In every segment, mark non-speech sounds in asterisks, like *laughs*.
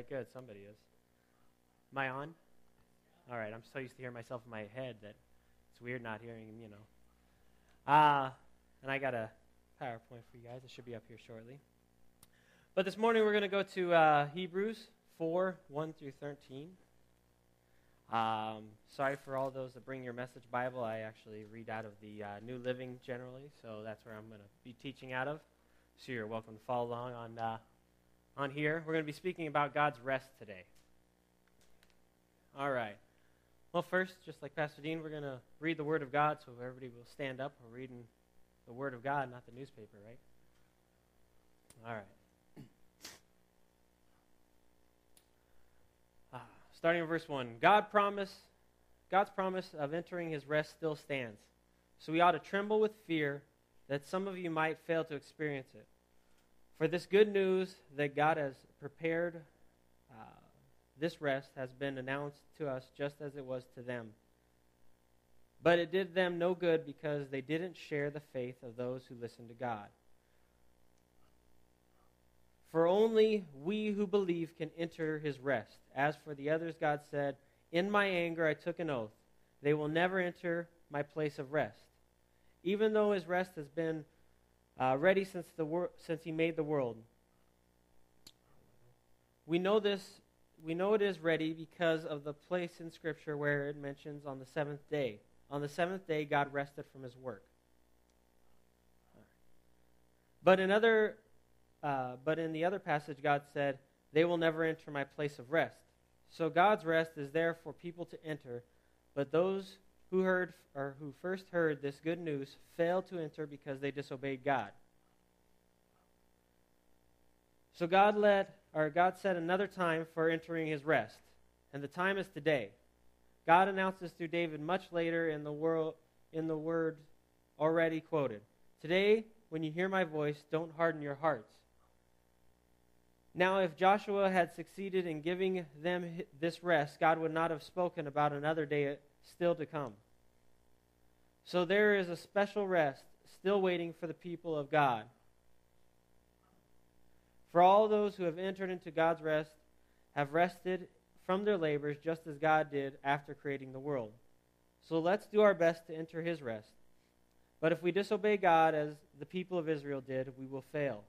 right, good. Somebody is. Am I on? All right, I'm so used to hearing myself in my head that it's weird not hearing, you know. Uh, and I got a PowerPoint for you guys. It should be up here shortly. But this morning we're going to go to uh, Hebrews 4 1 through 13. Um, sorry for all those that bring your message Bible. I actually read out of the uh, New Living generally, so that's where I'm going to be teaching out of. So you're welcome to follow along on, uh, on here. We're going to be speaking about God's rest today. All right. Well, first, just like Pastor Dean, we're going to read the Word of God, so everybody will stand up. We're reading the Word of God, not the newspaper, right? All right. Ah, starting in verse 1. God promise, God's promise of entering his rest still stands. So we ought to tremble with fear that some of you might fail to experience it. For this good news that God has prepared uh, this rest has been announced to us just as it was to them. But it did them no good because they didn't share the faith of those who listened to God. For only we who believe can enter his rest. As for the others, God said, In my anger I took an oath. They will never enter my place of rest. Even though his rest has been uh, ready since, the wor- since he made the world. We know this. We know it is ready because of the place in Scripture where it mentions on the seventh day. On the seventh day, God rested from his work. But in other uh, but in the other passage, God said, They will never enter my place of rest. So God's rest is there for people to enter, but those who heard or who first heard this good news failed to enter because they disobeyed God. So God let or God set another time for entering his rest, and the time is today. God announces through David much later in the world in the word already quoted. Today, when you hear my voice, don't harden your hearts now, if Joshua had succeeded in giving them this rest, God would not have spoken about another day still to come. So there is a special rest still waiting for the people of God. For all those who have entered into God's rest have rested from their labors just as God did after creating the world. So let's do our best to enter his rest. But if we disobey God as the people of Israel did, we will fail.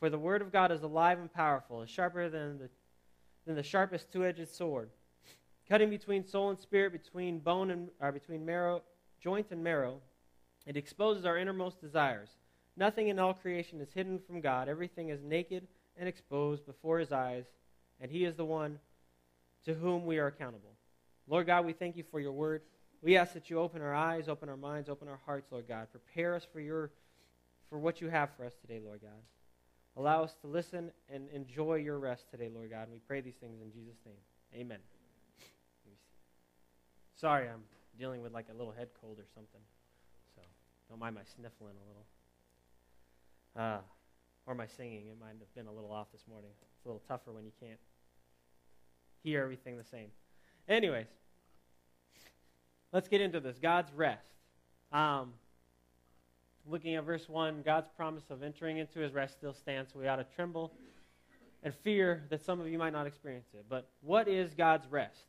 For the word of God is alive and powerful, is sharper than the, than the sharpest two-edged sword, cutting between soul and spirit, between bone and or between marrow, joint and marrow. It exposes our innermost desires. Nothing in all creation is hidden from God. Everything is naked and exposed before his eyes, and he is the one to whom we are accountable. Lord God, we thank you for your word. We ask that you open our eyes, open our minds, open our hearts, Lord God. Prepare us for your for what you have for us today, Lord God. Allow us to listen and enjoy your rest today, Lord God. And we pray these things in Jesus' name. Amen. Sorry, I'm dealing with like a little head cold or something. So don't mind my sniffling a little. Uh, or my singing. It might have been a little off this morning. It's a little tougher when you can't hear everything the same. Anyways, let's get into this God's rest. Um, looking at verse 1, God's promise of entering into his rest still stands, so we ought to tremble and fear that some of you might not experience it. But what is God's rest?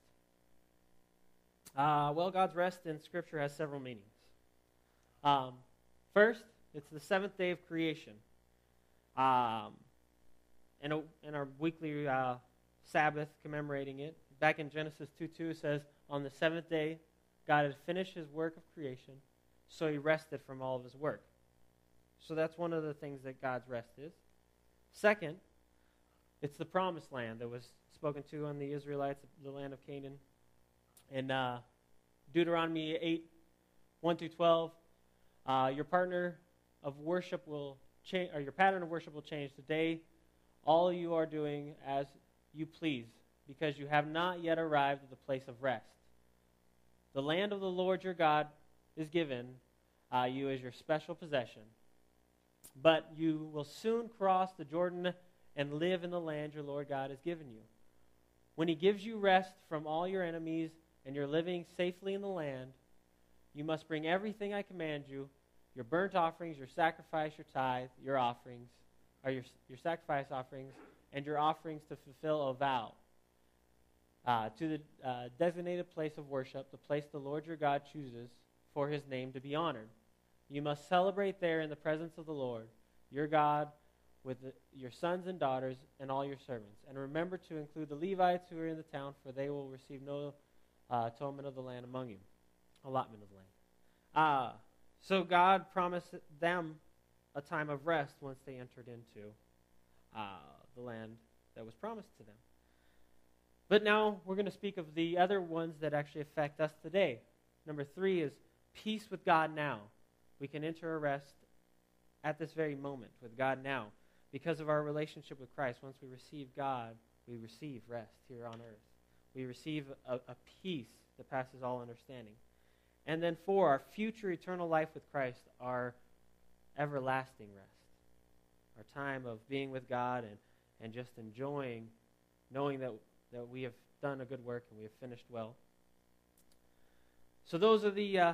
Uh, well, God's rest in Scripture has several meanings. Um, first, it's the seventh day of creation. Um, in, a, in our weekly uh, Sabbath commemorating it, back in Genesis 2 2 says, On the seventh day, God had finished his work of creation so he rested from all of his work. So that's one of the things that God's rest is. Second, it's the promised land that was spoken to on the Israelites, the land of Canaan. In uh, Deuteronomy 8, 1 through 12, uh, your partner of worship will change, or your pattern of worship will change. Today, all you are doing as you please, because you have not yet arrived at the place of rest. The land of the Lord your God is given uh, you as your special possession. But you will soon cross the Jordan and live in the land your Lord God has given you. When he gives you rest from all your enemies and you're living safely in the land, you must bring everything I command you your burnt offerings, your sacrifice, your tithe, your offerings, or your, your sacrifice offerings, and your offerings to fulfill a vow. Uh, to the uh, designated place of worship, the place the Lord your God chooses for his name to be honored. You must celebrate there in the presence of the Lord, your God, with the, your sons and daughters and all your servants. And remember to include the Levites who are in the town, for they will receive no uh, atonement of the land among you, allotment of the land. Uh, so God promised them a time of rest once they entered into uh, the land that was promised to them. But now we're going to speak of the other ones that actually affect us today. Number three is peace with God now. We can enter a rest at this very moment with God now because of our relationship with Christ. Once we receive God, we receive rest here on earth. We receive a, a peace that passes all understanding. And then, four, our future eternal life with Christ, our everlasting rest. Our time of being with God and, and just enjoying, knowing that, that we have done a good work and we have finished well. So, those are the, uh,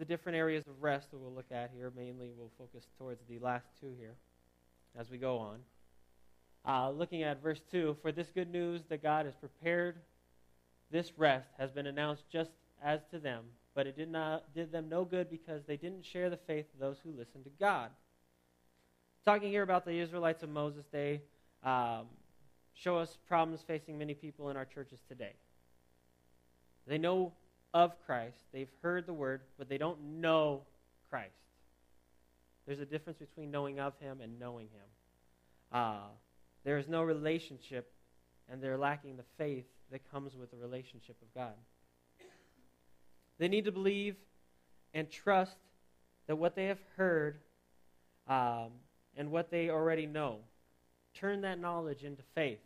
the different areas of rest that we'll look at here. Mainly, we'll focus towards the last two here as we go on. Uh, looking at verse 2 For this good news that God has prepared this rest has been announced just as to them, but it did, not, did them no good because they didn't share the faith of those who listened to God. Talking here about the Israelites of Moses' day, um, show us problems facing many people in our churches today. They know of Christ, they've heard the word, but they don't know Christ. There's a difference between knowing of him and knowing him. Uh, there is no relationship, and they're lacking the faith that comes with the relationship of God. They need to believe and trust that what they have heard um, and what they already know, turn that knowledge into faith.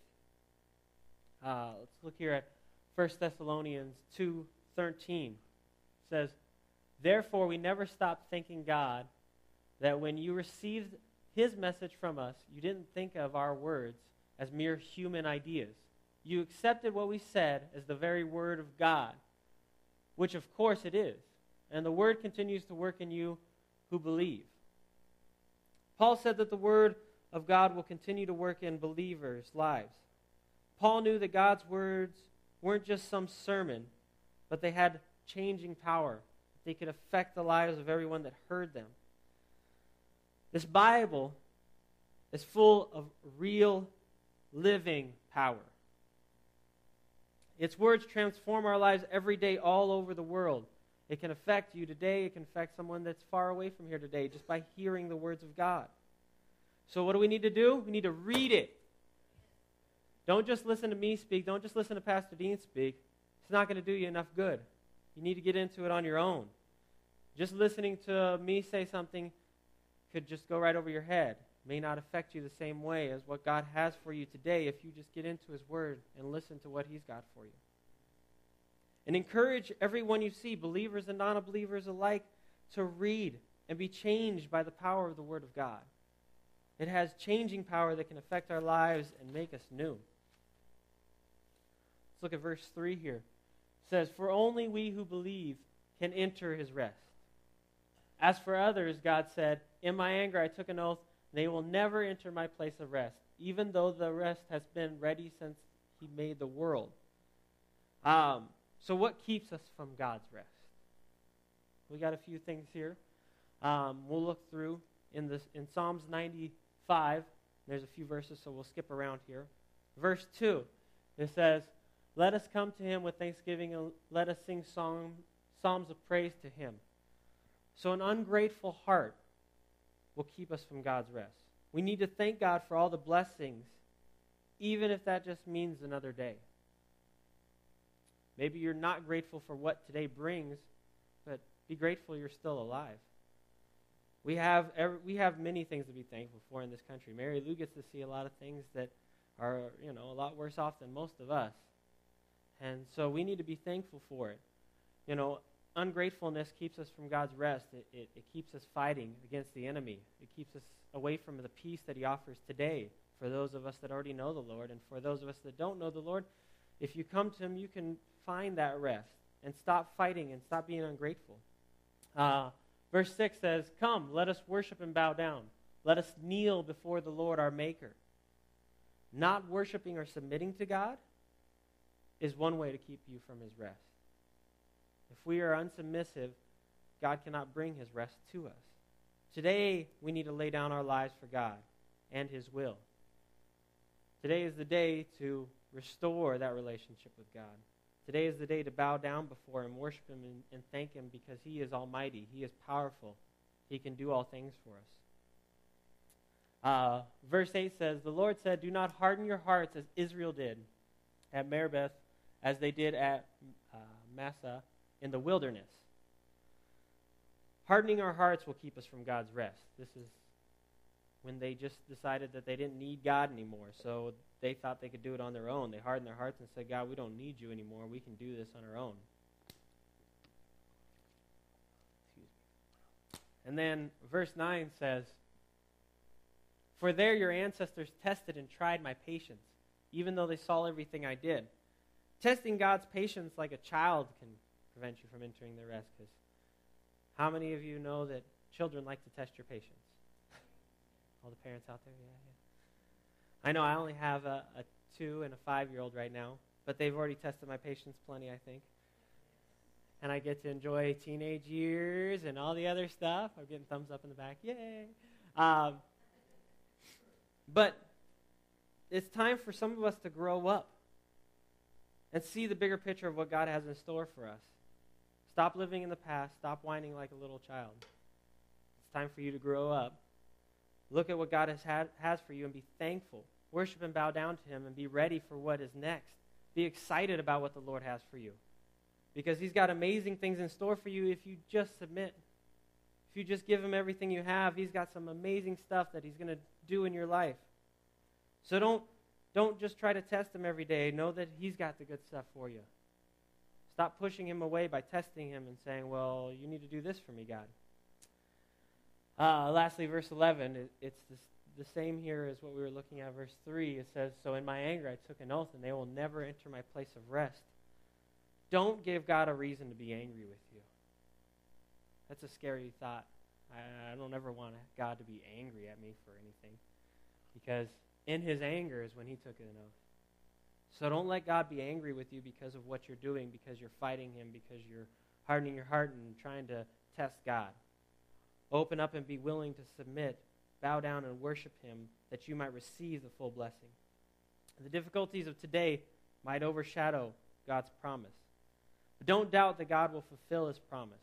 Uh, let's look here at 1 Thessalonians 2.13. It says, Therefore we never stop thanking God that when you received his message from us, you didn't think of our words as mere human ideas. You accepted what we said as the very word of God which of course it is. And the word continues to work in you who believe. Paul said that the word of God will continue to work in believers' lives. Paul knew that God's words weren't just some sermon, but they had changing power. They could affect the lives of everyone that heard them. This Bible is full of real, living power. Its words transform our lives every day all over the world. It can affect you today. It can affect someone that's far away from here today just by hearing the words of God. So, what do we need to do? We need to read it. Don't just listen to me speak. Don't just listen to Pastor Dean speak. It's not going to do you enough good. You need to get into it on your own. Just listening to me say something could just go right over your head may not affect you the same way as what God has for you today if you just get into His Word and listen to what He's got for you. And encourage everyone you see, believers and non believers alike, to read and be changed by the power of the Word of God. It has changing power that can affect our lives and make us new. Let's look at verse 3 here. It says, For only we who believe can enter his rest. As for others, God said, In my anger I took an oath they will never enter my place of rest, even though the rest has been ready since he made the world. Um, so, what keeps us from God's rest? We got a few things here. Um, we'll look through in this in Psalms 95. There's a few verses, so we'll skip around here. Verse 2, it says, Let us come to him with thanksgiving and let us sing psalms of praise to him. So, an ungrateful heart will keep us from God's rest. We need to thank God for all the blessings, even if that just means another day. Maybe you're not grateful for what today brings, but be grateful you're still alive. We have, every, we have many things to be thankful for in this country. Mary Lou gets to see a lot of things that are, you know, a lot worse off than most of us. And so we need to be thankful for it. You know, ungratefulness keeps us from God's rest. It, it, it, keeps us fighting against the enemy. It keeps us away from the peace that He offers today for those of us that already know the Lord. And for those of us that don't know the Lord, if you come to Him, you can find that rest and stop fighting and stop being ungrateful. Uh, verse 6 says, Come, let us worship and bow down. Let us kneel before the Lord our Maker. not worshiping or submitting to God is one way to keep you from his rest. If we are unsubmissive, God cannot bring his rest to us. Today, we need to lay down our lives for God and his will. Today is the day to restore that relationship with God. Today is the day to bow down before him, worship him, and, and thank him because he is almighty. He is powerful. He can do all things for us. Uh, verse 8 says, The Lord said, Do not harden your hearts as Israel did at Meribah, as they did at uh, Massah in the wilderness. Hardening our hearts will keep us from God's rest. This is when they just decided that they didn't need God anymore. So they thought they could do it on their own. They hardened their hearts and said, God, we don't need you anymore. We can do this on our own. And then verse 9 says, For there your ancestors tested and tried my patience, even though they saw everything I did. Testing God's patience like a child can prevent you from entering the rest. Because how many of you know that children like to test your patience? *laughs* All the parents out there? Yeah, yeah. I know I only have a, a two and a five year old right now, but they've already tested my patience plenty, I think. And I get to enjoy teenage years and all the other stuff. I'm getting thumbs up in the back. Yay! Um, but it's time for some of us to grow up and see the bigger picture of what God has in store for us. Stop living in the past. Stop whining like a little child. It's time for you to grow up Look at what God has, had, has for you and be thankful. Worship and bow down to Him and be ready for what is next. Be excited about what the Lord has for you. Because He's got amazing things in store for you if you just submit. If you just give Him everything you have, He's got some amazing stuff that He's going to do in your life. So don't, don't just try to test Him every day. Know that He's got the good stuff for you. Stop pushing Him away by testing Him and saying, Well, you need to do this for me, God. Uh, lastly, verse 11, it, it's the, the same here as what we were looking at, verse 3. It says, So in my anger I took an oath, and they will never enter my place of rest. Don't give God a reason to be angry with you. That's a scary thought. I, I don't ever want God to be angry at me for anything. Because in his anger is when he took an oath. So don't let God be angry with you because of what you're doing, because you're fighting him, because you're hardening your heart and trying to test God. Open up and be willing to submit, bow down and worship Him that you might receive the full blessing. The difficulties of today might overshadow God's promise. But don't doubt that God will fulfill His promise.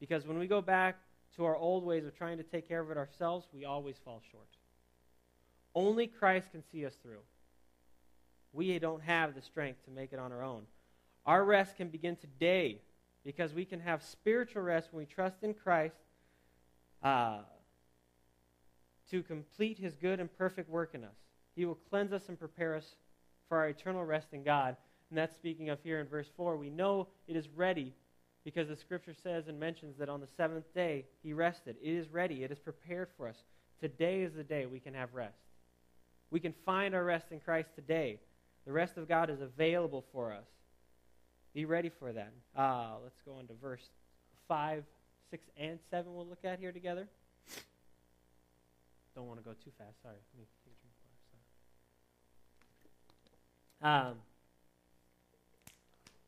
Because when we go back to our old ways of trying to take care of it ourselves, we always fall short. Only Christ can see us through. We don't have the strength to make it on our own. Our rest can begin today because we can have spiritual rest when we trust in Christ uh, to complete his good and perfect work in us. He will cleanse us and prepare us for our eternal rest in God. And that's speaking of here in verse 4. We know it is ready because the scripture says and mentions that on the seventh day he rested. It is ready, it is prepared for us. Today is the day we can have rest. We can find our rest in Christ today. The rest of God is available for us. Be ready for that. Uh, let's go on to verse 5 6 and 7 we'll look at here together. Don't want to go too fast. Sorry. Um,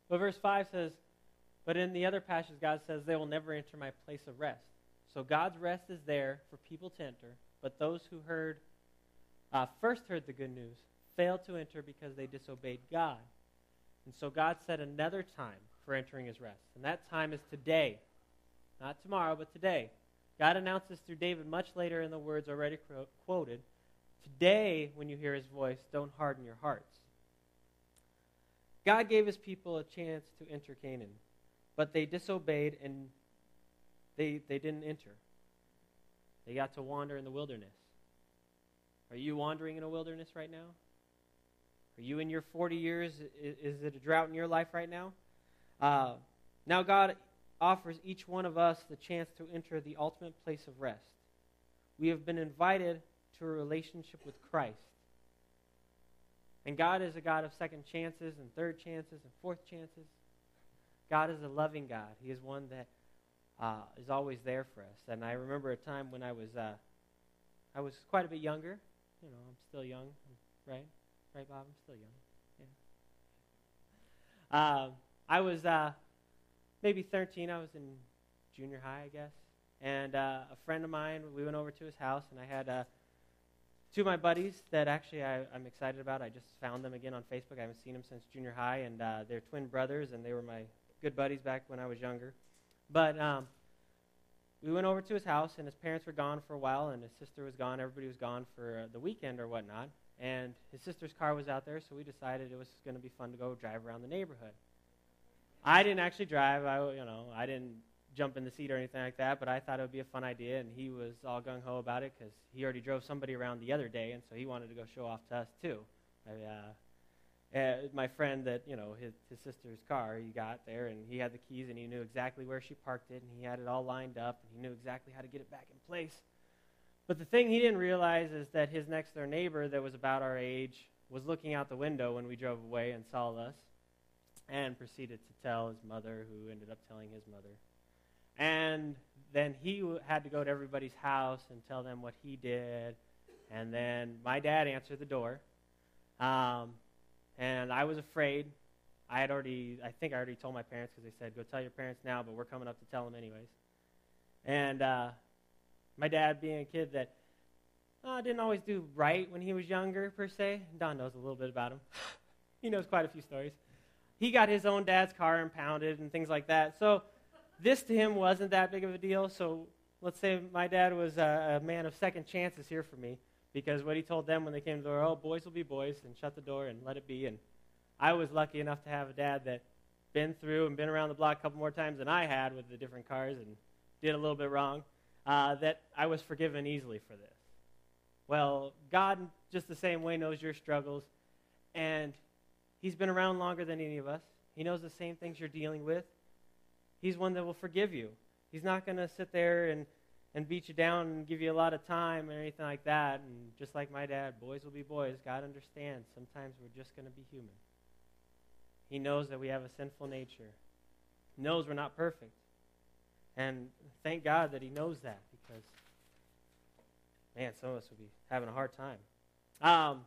but verse 5 says, But in the other passage, God says, They will never enter my place of rest. So God's rest is there for people to enter, but those who heard, uh, first heard the good news failed to enter because they disobeyed God. And so God set another time for entering his rest. And that time is today. Not tomorrow, but today. God announces through David much later in the words already quoted Today, when you hear his voice, don't harden your hearts. God gave his people a chance to enter Canaan, but they disobeyed and they, they didn't enter. They got to wander in the wilderness. Are you wandering in a wilderness right now? Are you in your 40 years? Is, it a drought in your life right now? Uh, now, God offers each one of us the chance to enter the ultimate place of rest. We have been invited to a relationship with Christ. And God is a God of second chances and third chances and fourth chances. God is a loving God. He is one that uh, is always there for us. And I remember a time when I was uh, I was quite a bit younger. You know, I'm still young. Right? Right, Bob? I'm still young. Yeah. Um, I was uh, maybe 13. I was in junior high, I guess. And uh, a friend of mine, we went over to his house, and I had uh, two of my buddies that actually I, am excited about. I just found them again on Facebook. I haven't seen them since junior high, and uh, they're twin brothers, and they were my good buddies back when I was younger. But um, we went over to his house, and his parents were gone for a while, and his sister was gone. Everybody was gone for uh, the weekend or whatnot. And his sister's car was out there, so we decided it was going to be fun to go drive around the neighborhood. I didn't actually drive. I, you know, I didn't jump in the seat or anything like that, but I thought it would be a fun idea, and he was all gung ho about it because he already drove somebody around the other day, and so he wanted to go show off to us too. I, uh, uh, my friend that you know his, his sister's car, he got there and he had the keys and he knew exactly where she parked it, and he had it all lined up, and he knew exactly how to get it back in place. But the thing he didn't realize is that his next door neighbor, that was about our age, was looking out the window when we drove away and saw us, and proceeded to tell his mother, who ended up telling his mother. And then he had to go to everybody's house and tell them what he did. And then my dad answered the door. Um, and I was afraid. I had already, I think I already told my parents because they said, go tell your parents now, but we're coming up to tell them anyways. And uh, my dad, being a kid that uh, didn't always do right when he was younger, per se, Don knows a little bit about him. *laughs* he knows quite a few stories. He got his own dad's car impounded and things like that. So this to him wasn't that big of a deal. So let's say my dad was a, a man of second chances here for me because what he told them when they came to the door, oh, boys will be boys, and shut the door and let it be. And I was lucky enough to have a dad that been through and been around the block a couple more times than I had with the different cars and did a little bit wrong, uh, that I was forgiven easily for this. Well, God, just the same way, knows your struggles, and He's been around longer than any of us. He knows the same things you're dealing with. He's one that will forgive you. He's not going to sit there and, and beat you down and give you a lot of time or anything like that. And just like my dad, boys will be boys. God understands. Sometimes we're just going to be human. He knows that we have a sinful nature. Knows we're not perfect. And thank God that He knows that because, man, some of us would be having a hard time. Um,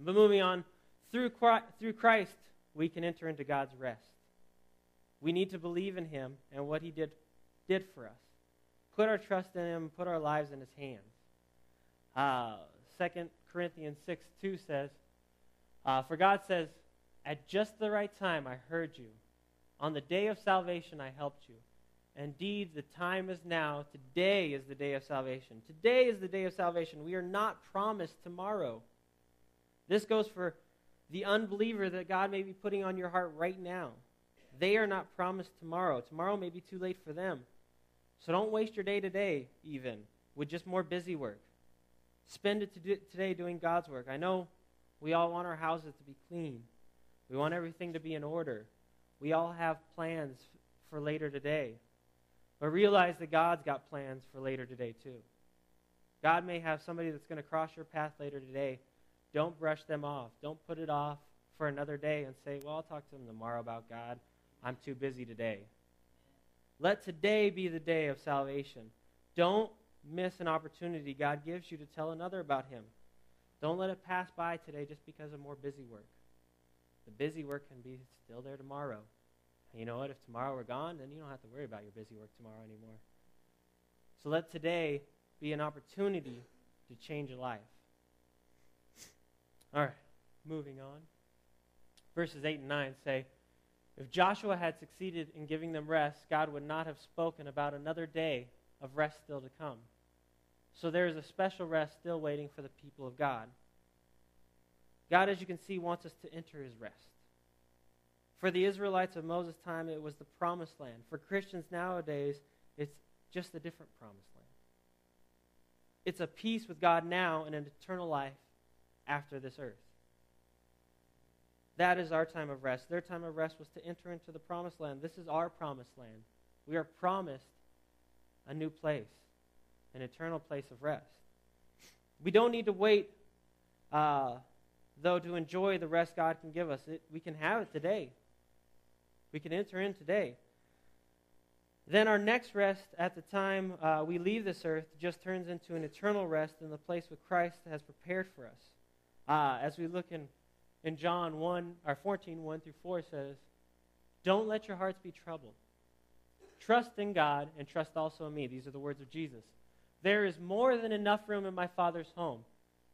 but moving on, through Christ, through Christ, we can enter into God's rest. We need to believe in him and what he did, did for us. Put our trust in him, put our lives in his hands. Uh, 2 Corinthians 6 2 says, uh, For God says, At just the right time I heard you. On the day of salvation I helped you. Indeed, the time is now. Today is the day of salvation. Today is the day of salvation. We are not promised tomorrow. This goes for the unbeliever that God may be putting on your heart right now. They are not promised tomorrow. Tomorrow may be too late for them. So don't waste your day today, even, with just more busy work. Spend it to do, today doing God's work. I know we all want our houses to be clean, we want everything to be in order. We all have plans for later today. But realize that God's got plans for later today, too. God may have somebody that's going to cross your path later today. Don't brush them off. Don't put it off for another day and say, well, I'll talk to them tomorrow about God. I'm too busy today. Let today be the day of salvation. Don't miss an opportunity God gives you to tell another about Him. Don't let it pass by today just because of more busy work. The busy work can be still there tomorrow. And you know what? If tomorrow we're gone, then you don't have to worry about your busy work tomorrow anymore. So let today be an opportunity to change a life. All right, moving on. Verses 8 and 9 say, if Joshua had succeeded in giving them rest, God would not have spoken about another day of rest still to come. So there is a special rest still waiting for the people of God. God, as you can see, wants us to enter his rest. For the Israelites of Moses' time, it was the promised land. For Christians nowadays, it's just a different promised land. It's a peace with God now and an eternal life after this earth. That is our time of rest. Their time of rest was to enter into the promised land. This is our promised land. We are promised a new place, an eternal place of rest. We don't need to wait, uh, though, to enjoy the rest God can give us. It, we can have it today. We can enter in today. Then our next rest at the time uh, we leave this earth just turns into an eternal rest in the place what Christ has prepared for us. Uh, as we look in, in John 1, or 14, 1 through 4 says, Don't let your hearts be troubled. Trust in God and trust also in me. These are the words of Jesus. There is more than enough room in my Father's home.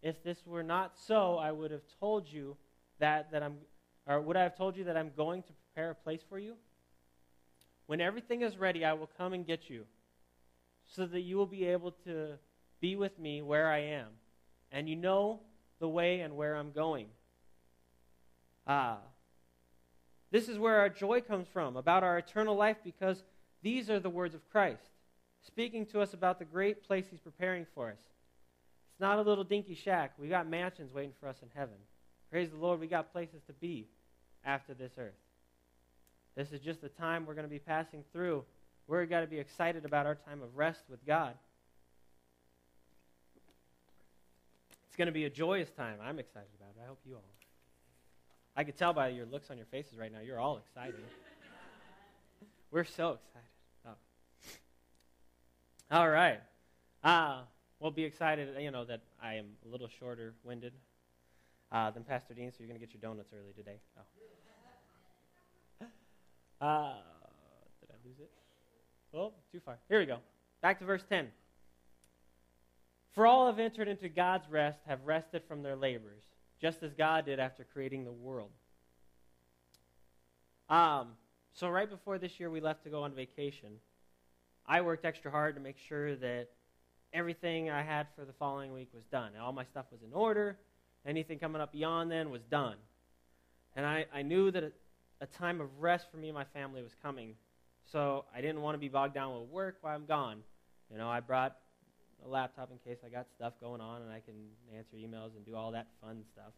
If this were not so, I would have told you that, that I'm, or would I have told you that I'm going to prepare a place for you? When everything is ready, I will come and get you, so that you will be able to be with me where I am. And you know the way and where I'm going. Ah. This is where our joy comes from, about our eternal life, because these are the words of Christ, speaking to us about the great place He's preparing for us. It's not a little dinky shack. We got mansions waiting for us in heaven. Praise the Lord, we got places to be after this earth. This is just the time we're going to be passing through. We're got to be excited about our time of rest with God. It's going to be a joyous time. I'm excited about it. I hope you all I can tell by your looks on your faces right now, you're all excited. *laughs* We're so excited. Oh. All right. Uh, we'll be excited, you know, that I am a little shorter winded uh, than Pastor Dean, so you're going to get your donuts early today. Oh. Uh, did I lose it? Oh, too far. Here we go. Back to verse 10. For all have entered into God's rest, have rested from their labors, just as God did after creating the world. Um, so, right before this year we left to go on vacation, I worked extra hard to make sure that everything I had for the following week was done. All my stuff was in order. Anything coming up beyond then was done. And I, I knew that a, time of rest for me and my family was coming. So I didn't want to be bogged down with work while I'm gone. You know, I brought a laptop in case I got stuff going on and I can answer emails and do all that fun stuff.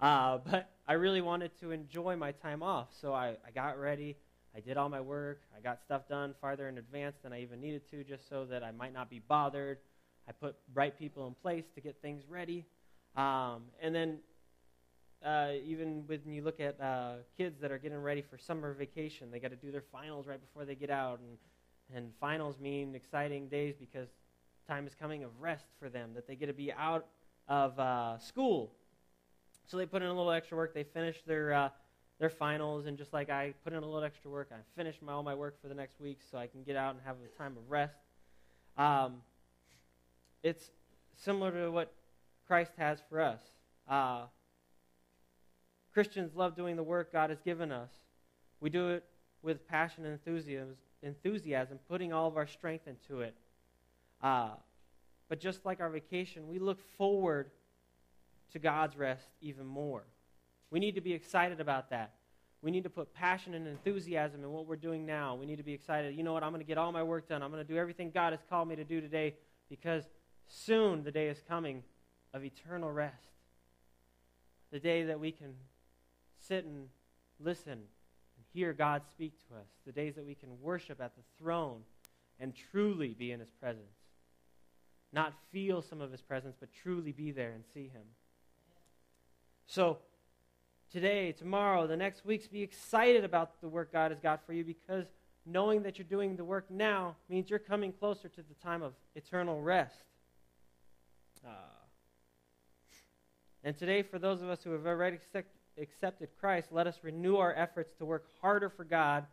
Uh, *laughs* but I really wanted to enjoy my time off. So I, I got ready. I did all my work. I got stuff done farther in advance than I even needed to just so that I might not be bothered. I put right people in place to get things ready. Um, and then, uh, even when you look at uh, kids that are getting ready for summer vacation, they got to do their finals right before they get out. And, and finals mean exciting days because time is coming of rest for them, that they get to be out of uh, school. So they put in a little extra work. They finish their, uh, their finals, and just like I put in a little extra work, I finished my, all my work for the next week so I can get out and have a time of rest. Um, it's similar to what Christ has for us. Christians love doing the work God has given us. We do it with passion and enthusiasm, enthusiasm putting all of our strength into it. Uh, but just like our vacation, we look forward to God's rest even more. We need to be excited about that. We need to put passion and enthusiasm in what we're doing now. We need to be excited. You know what? I'm going to get all my work done. I'm going to do everything God has called me to do today because soon the day is coming of eternal rest. The day that we can sit and listen and hear God speak to us. The days that we can worship at the throne and truly be in His presence. Not feel some of His presence, but truly be there and see Him. So, today, tomorrow, the next weeks, be excited about the work God has got for you because knowing that you're doing the work now means you're coming closer to the time of eternal rest. Uh, and today, for those of us who have already accepted Christ, let us renew our efforts to work harder for God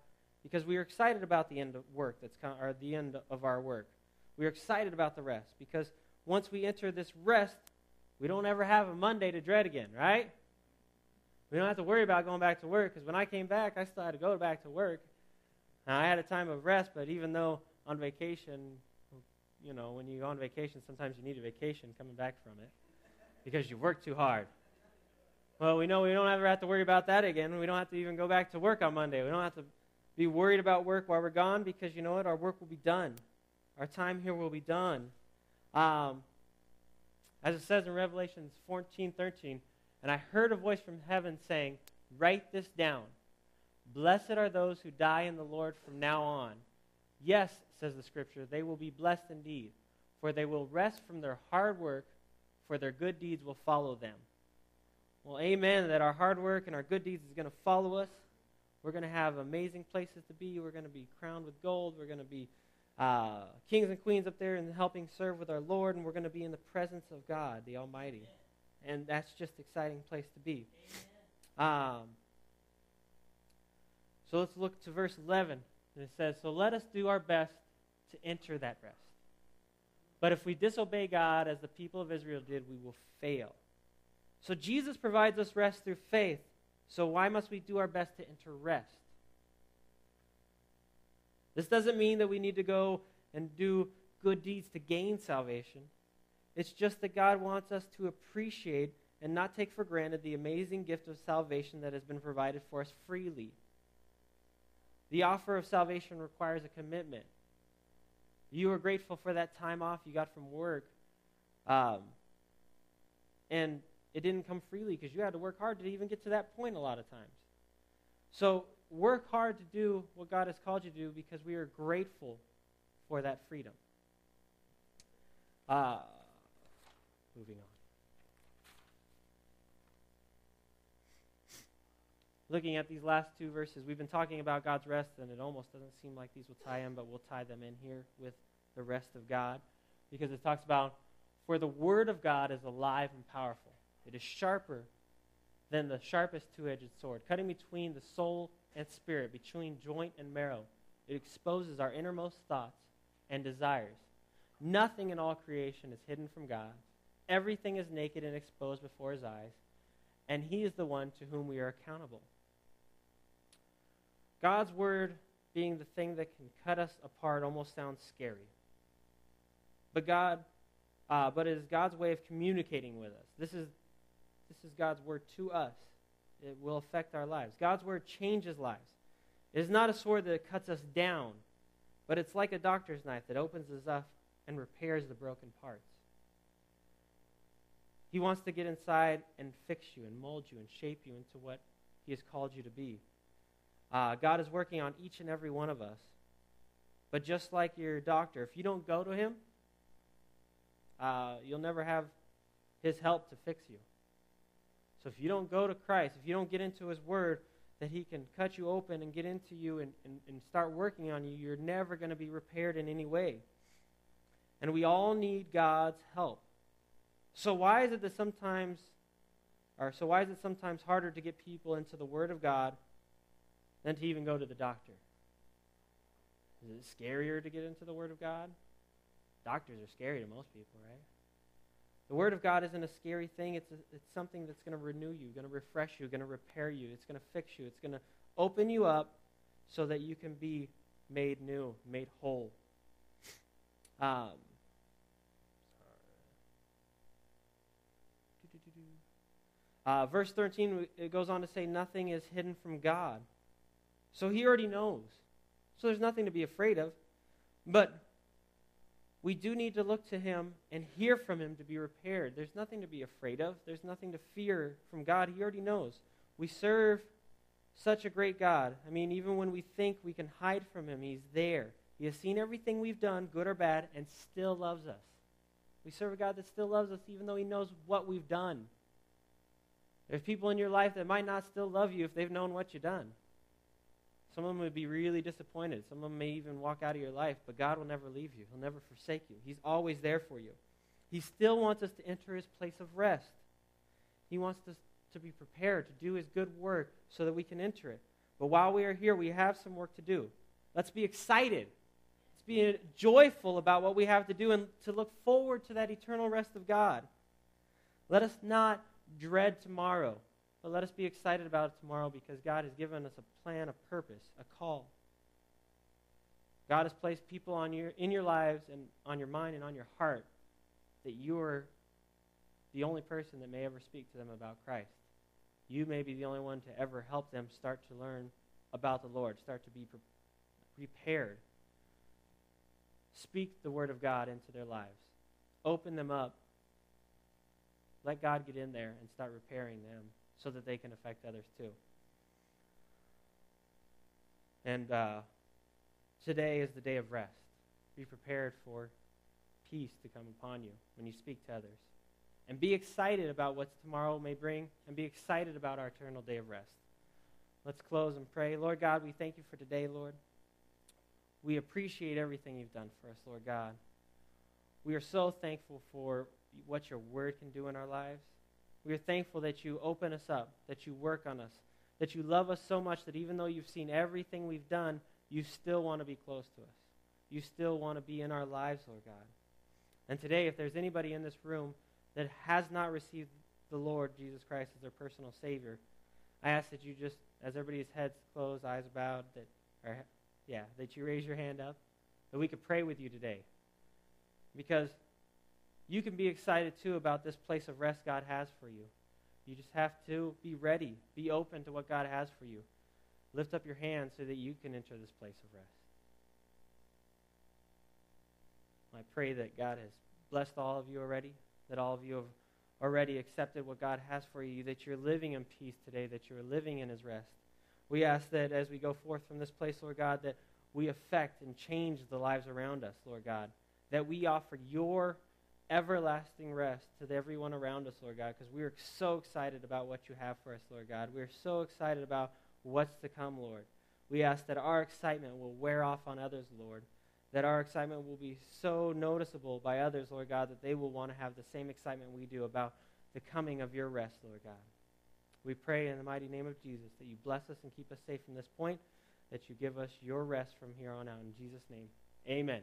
because we are excited about the end of work that's come, or the end of our work. We are excited about the rest because once we enter this rest, we don't ever have a Monday to dread again, right? We don't have to worry about going back to work because when I came back, I still had to go back to work. Now, I had a time of rest, but even though on vacation, you know, when you go on vacation, sometimes you need a vacation coming back from it because you worked too hard. Well, we know we don't ever have to worry about that again. We don't have to even go back to work on Monday. We don't have to be worried about work while we're gone because you know what? Our work will be done. Our time here will be done. Um, as it says in Revelations 14 13, and I heard a voice from heaven saying, Write this down. Blessed are those who die in the Lord from now on. Yes, says the scripture, they will be blessed indeed, for they will rest from their hard work, for their good deeds will follow them. Well, amen, that our hard work and our good deeds is going to follow us. We're going to have amazing places to be. We're going to be crowned with gold. We're going to be uh, kings and queens up there and helping serve with our Lord, and we're going to be in the presence of God, the Almighty. and that's just an exciting place to be. Um, so let's look to verse 11. And it says, So let us do our best to enter that rest. But if we disobey God as the people of Israel did, we will fail. So Jesus provides us rest through faith. So why must we do our best to enter rest? This doesn't mean that we need to go and do good deeds to gain salvation. It's just that God wants us to appreciate and not take for granted the amazing gift of salvation that has been provided for us freely. The offer of salvation requires a commitment. You are grateful for that time off you got from work. Um, and it didn't come freely because you had to work hard to even get to that point a lot of times. So work hard to do what God has called you to do because we are grateful for that freedom. Uh, moving on. Looking at these last two verses, we've been talking about God's rest, and it almost doesn't seem like these will tie in, but we'll tie them in here with the rest of God because it talks about, For the word of God is alive and powerful. It is sharper than the sharpest two edged sword, cutting between the soul and spirit, between joint and marrow. It exposes our innermost thoughts and desires. Nothing in all creation is hidden from God. Everything is naked and exposed before his eyes, and he is the one to whom we are accountable. God's word being the thing that can cut us apart almost sounds scary. But God, uh, but it is God's way of communicating with us. This is, this is God's word to us. It will affect our lives. God's word changes lives. It is not a sword that cuts us down, but it's like a doctor's knife that opens us up and repairs the broken parts. He wants to get inside and fix you and mold you and shape you into what He has called you to be. Uh, God is working on each and every one of us. But just like your doctor, if you don't go to Him, uh, you'll never have His help to fix you. So if you don't go to Christ, if you don't get into His Word, that He can cut you open and get into you and, and, and start working on you, you're never going to be repaired in any way. And we all need God's help. So why is it that sometimes, or so why is it sometimes harder to get people into the Word of God than to even go to the doctor? Is it scarier to get into the Word of God? Doctors are scary to most people, right? The Word of God isn't a scary thing. It's, a, it's something that's going to renew you, going to refresh you, going to repair you. It's going to fix you. It's going to open you up so that you can be made new, made whole. Um, Uh, verse 13, it goes on to say, Nothing is hidden from God. So he already knows. So there's nothing to be afraid of. But we do need to look to him and hear from him to be repaired. There's nothing to be afraid of, there's nothing to fear from God. He already knows. We serve such a great God. I mean, even when we think we can hide from him, he's there. He has seen everything we've done, good or bad, and still loves us. We serve a God that still loves us even though he knows what we've done. There's people in your life that might not still love you if they've known what you've done. Some of them would be really disappointed. Some of them may even walk out of your life, but God will never leave you. He'll never forsake you. He's always there for you. He still wants us to enter his place of rest. He wants us to be prepared to do his good work so that we can enter it. But while we are here, we have some work to do. Let's be excited. Let's be joyful about what we have to do and to look forward to that eternal rest of God. Let us not dread tomorrow. But let us be excited about it tomorrow because God has given us a plan, a purpose, a call. God has placed people on your, in your lives and on your mind and on your heart that you are the only person that may ever speak to them about Christ. You may be the only one to ever help them start to learn about the Lord, start to be pre- prepared. Speak the Word of God into their lives. Open them up let God get in there and start repairing them so that they can affect others too. And uh, today is the day of rest. Be prepared for peace to come upon you when you speak to others. And be excited about what tomorrow may bring, and be excited about our eternal day of rest. Let's close and pray. Lord God, we thank you for today, Lord. We appreciate everything you've done for us, Lord God. We are so thankful for what your word can do in our lives. We are thankful that you open us up, that you work on us, that you love us so much that even though you've seen everything we've done, you still want to be close to us. You still want to be in our lives, Lord God. And today, if there's anybody in this room that has not received the Lord Jesus Christ as their personal Savior, I ask that you just, as everybody's heads closed, eyes bowed, that, or, yeah, that you raise your hand up, that we could pray with you today. Because you can be excited too about this place of rest God has for you. You just have to be ready, be open to what God has for you. Lift up your hands so that you can enter this place of rest. I pray that God has blessed all of you already, that all of you have already accepted what God has for you, that you're living in peace today, that you're living in His rest. We ask that as we go forth from this place, Lord God, that we affect and change the lives around us, Lord God, that we offer your everlasting rest to everyone around us, Lord God, because we are so excited about what you have for us, Lord God. We are so excited about what's to come, Lord. We ask that our excitement will wear off on others, Lord. That our excitement will be so noticeable by others, Lord God, that they will want to have the same excitement we do about the coming of your rest, Lord God. We pray in the mighty name of Jesus that you bless us and keep us safe from this point, that you give us your rest from here on out. In Jesus' name, amen.